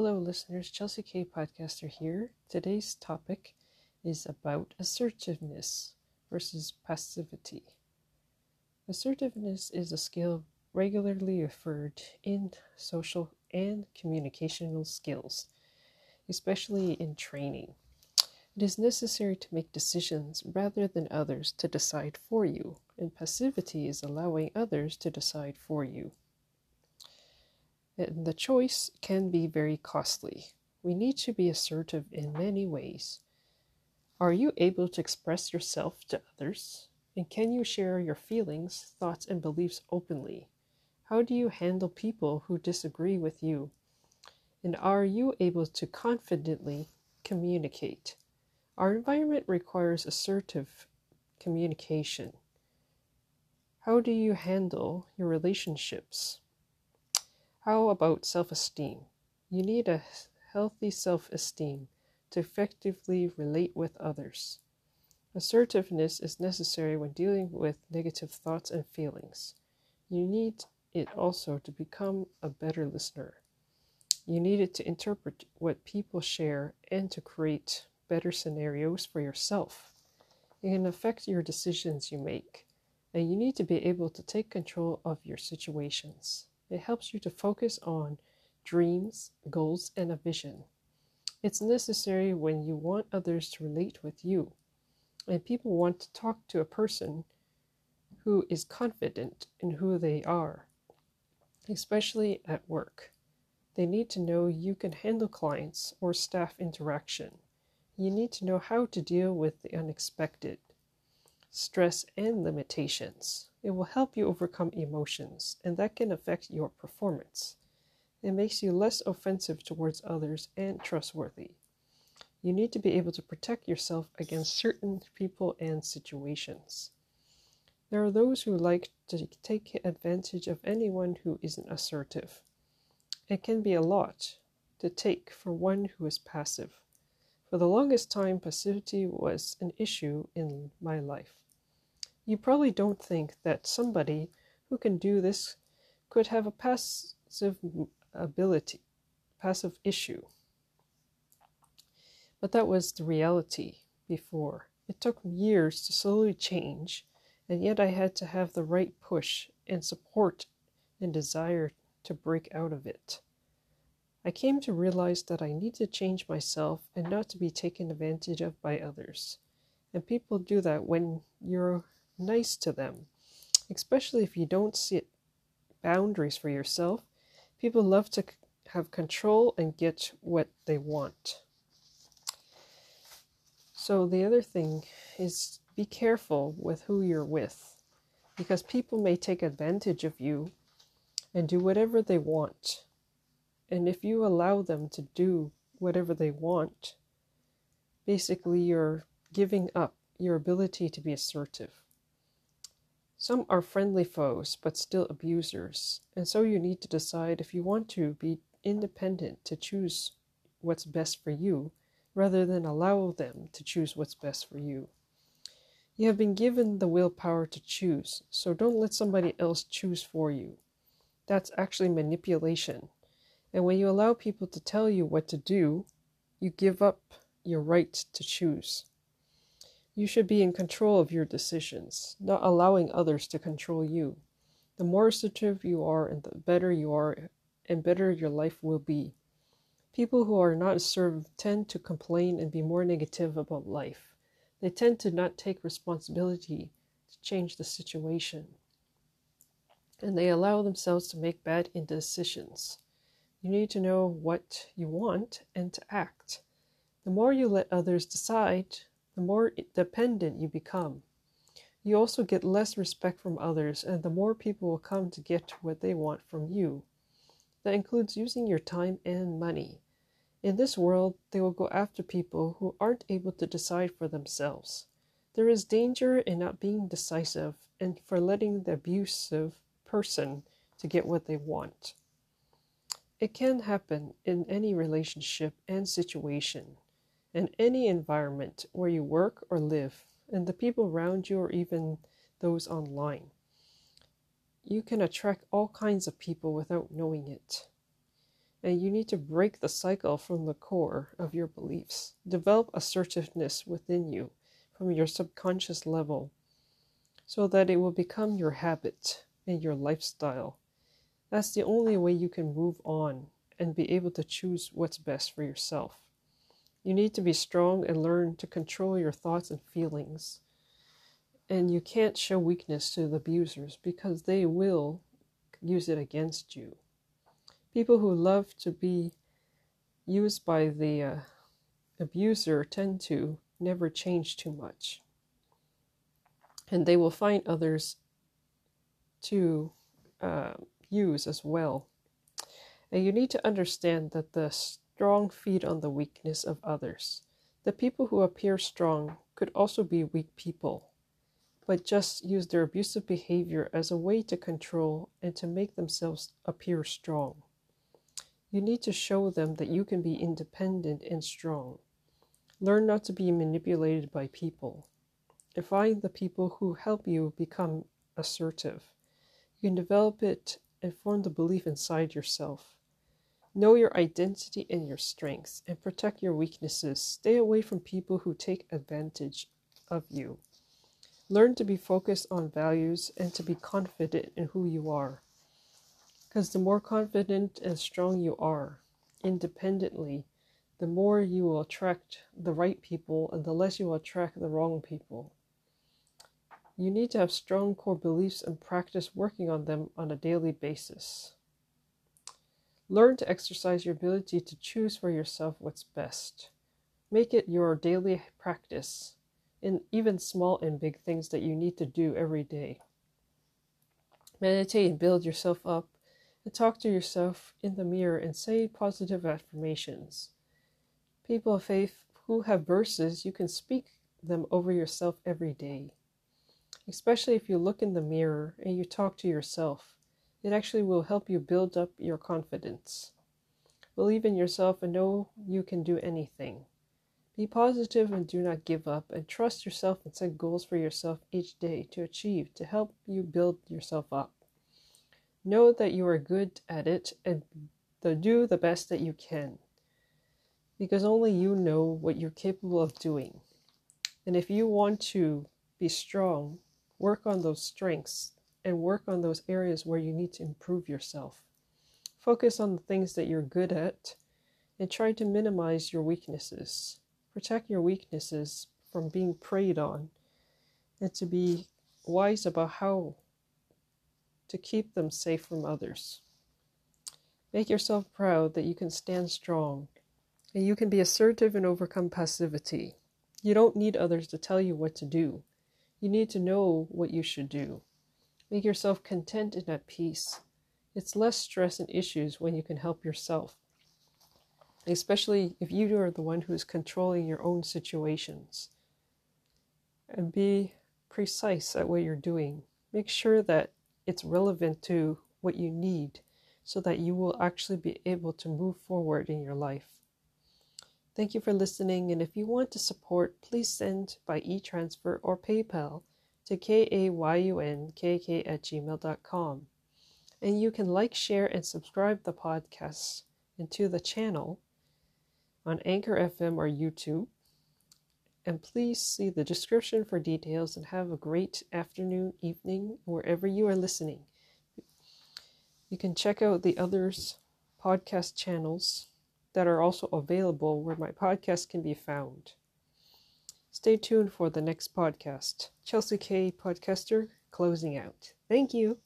Hello, listeners. Chelsea K. Podcaster here. Today's topic is about assertiveness versus passivity. Assertiveness is a skill regularly referred in social and communicational skills, especially in training. It is necessary to make decisions rather than others to decide for you, and passivity is allowing others to decide for you and the choice can be very costly. We need to be assertive in many ways. Are you able to express yourself to others? And can you share your feelings, thoughts, and beliefs openly? How do you handle people who disagree with you? And are you able to confidently communicate? Our environment requires assertive communication. How do you handle your relationships? How about self esteem? You need a healthy self esteem to effectively relate with others. Assertiveness is necessary when dealing with negative thoughts and feelings. You need it also to become a better listener. You need it to interpret what people share and to create better scenarios for yourself. It can affect your decisions you make, and you need to be able to take control of your situations. It helps you to focus on dreams, goals, and a vision. It's necessary when you want others to relate with you, and people want to talk to a person who is confident in who they are, especially at work. They need to know you can handle clients or staff interaction. You need to know how to deal with the unexpected, stress, and limitations. It will help you overcome emotions, and that can affect your performance. It makes you less offensive towards others and trustworthy. You need to be able to protect yourself against certain people and situations. There are those who like to take advantage of anyone who isn't assertive. It can be a lot to take for one who is passive. For the longest time, passivity was an issue in my life. You probably don't think that somebody who can do this could have a passive ability, passive issue. But that was the reality before. It took years to slowly change, and yet I had to have the right push and support and desire to break out of it. I came to realize that I need to change myself and not to be taken advantage of by others. And people do that when you're nice to them, especially if you don't set boundaries for yourself. People love to have control and get what they want. So, the other thing is be careful with who you're with because people may take advantage of you and do whatever they want. And if you allow them to do whatever they want, basically you're giving up your ability to be assertive. Some are friendly foes, but still abusers, and so you need to decide if you want to be independent to choose what's best for you rather than allow them to choose what's best for you. You have been given the willpower to choose, so don't let somebody else choose for you. That's actually manipulation. And when you allow people to tell you what to do, you give up your right to choose. You should be in control of your decisions, not allowing others to control you. The more assertive you are, and the better you are, and better your life will be. People who are not assertive tend to complain and be more negative about life. They tend to not take responsibility to change the situation. And they allow themselves to make bad decisions. You need to know what you want and to act. The more you let others decide, the more dependent you become. You also get less respect from others, and the more people will come to get what they want from you. That includes using your time and money. In this world, they will go after people who aren't able to decide for themselves. There is danger in not being decisive and for letting the abusive person to get what they want. It can happen in any relationship and situation in any environment where you work or live, and the people around you, or even those online. You can attract all kinds of people without knowing it. And you need to break the cycle from the core of your beliefs. Develop assertiveness within you from your subconscious level so that it will become your habit and your lifestyle. That's the only way you can move on and be able to choose what's best for yourself. You need to be strong and learn to control your thoughts and feelings. And you can't show weakness to the abusers because they will use it against you. People who love to be used by the uh, abuser tend to never change too much. And they will find others to uh, use as well. And you need to understand that the strong feed on the weakness of others. The people who appear strong could also be weak people, but just use their abusive behavior as a way to control and to make themselves appear strong. You need to show them that you can be independent and strong. Learn not to be manipulated by people. Find the people who help you become assertive. You can develop it and form the belief inside yourself. Know your identity and your strengths and protect your weaknesses. Stay away from people who take advantage of you. Learn to be focused on values and to be confident in who you are. Because the more confident and strong you are, independently, the more you will attract the right people and the less you will attract the wrong people. You need to have strong core beliefs and practice working on them on a daily basis. Learn to exercise your ability to choose for yourself what's best. Make it your daily practice in even small and big things that you need to do every day. Meditate and build yourself up and talk to yourself in the mirror and say positive affirmations. People of faith who have verses, you can speak them over yourself every day especially if you look in the mirror and you talk to yourself. It actually will help you build up your confidence. Believe in yourself and know you can do anything. Be positive and do not give up, and trust yourself and set goals for yourself each day to achieve to help you build yourself up. Know that you are good at it and do the best that you can because only you know what you're capable of doing. And if you want to be strong, Work on those strengths and work on those areas where you need to improve yourself. Focus on the things that you're good at and try to minimize your weaknesses. Protect your weaknesses from being preyed on and to be wise about how to keep them safe from others. Make yourself proud that you can stand strong and you can be assertive and overcome passivity. You don't need others to tell you what to do. You need to know what you should do. Make yourself content and at peace. It's less stress and issues when you can help yourself, especially if you are the one who is controlling your own situations. And be precise at what you're doing. Make sure that it's relevant to what you need so that you will actually be able to move forward in your life. Thank you for listening, and if you want to support, please send by e-transfer or PayPal to k-a-y-u-n-k-k at gmail.com. And you can like, share, and subscribe the podcast and to the channel on Anchor FM or YouTube. And please see the description for details and have a great afternoon, evening, wherever you are listening. You can check out the others podcast channels that are also available where my podcast can be found. Stay tuned for the next podcast. Chelsea K. Podcaster closing out. Thank you.